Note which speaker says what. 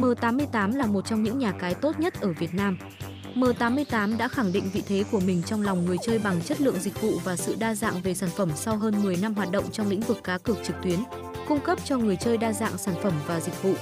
Speaker 1: M88 là một trong những nhà cái tốt nhất ở Việt Nam. M88 đã khẳng định vị thế của mình trong lòng người chơi bằng chất lượng dịch vụ và sự đa dạng về sản phẩm sau hơn 10 năm hoạt động trong lĩnh vực cá cược trực tuyến, cung cấp cho người chơi đa dạng sản phẩm và dịch vụ.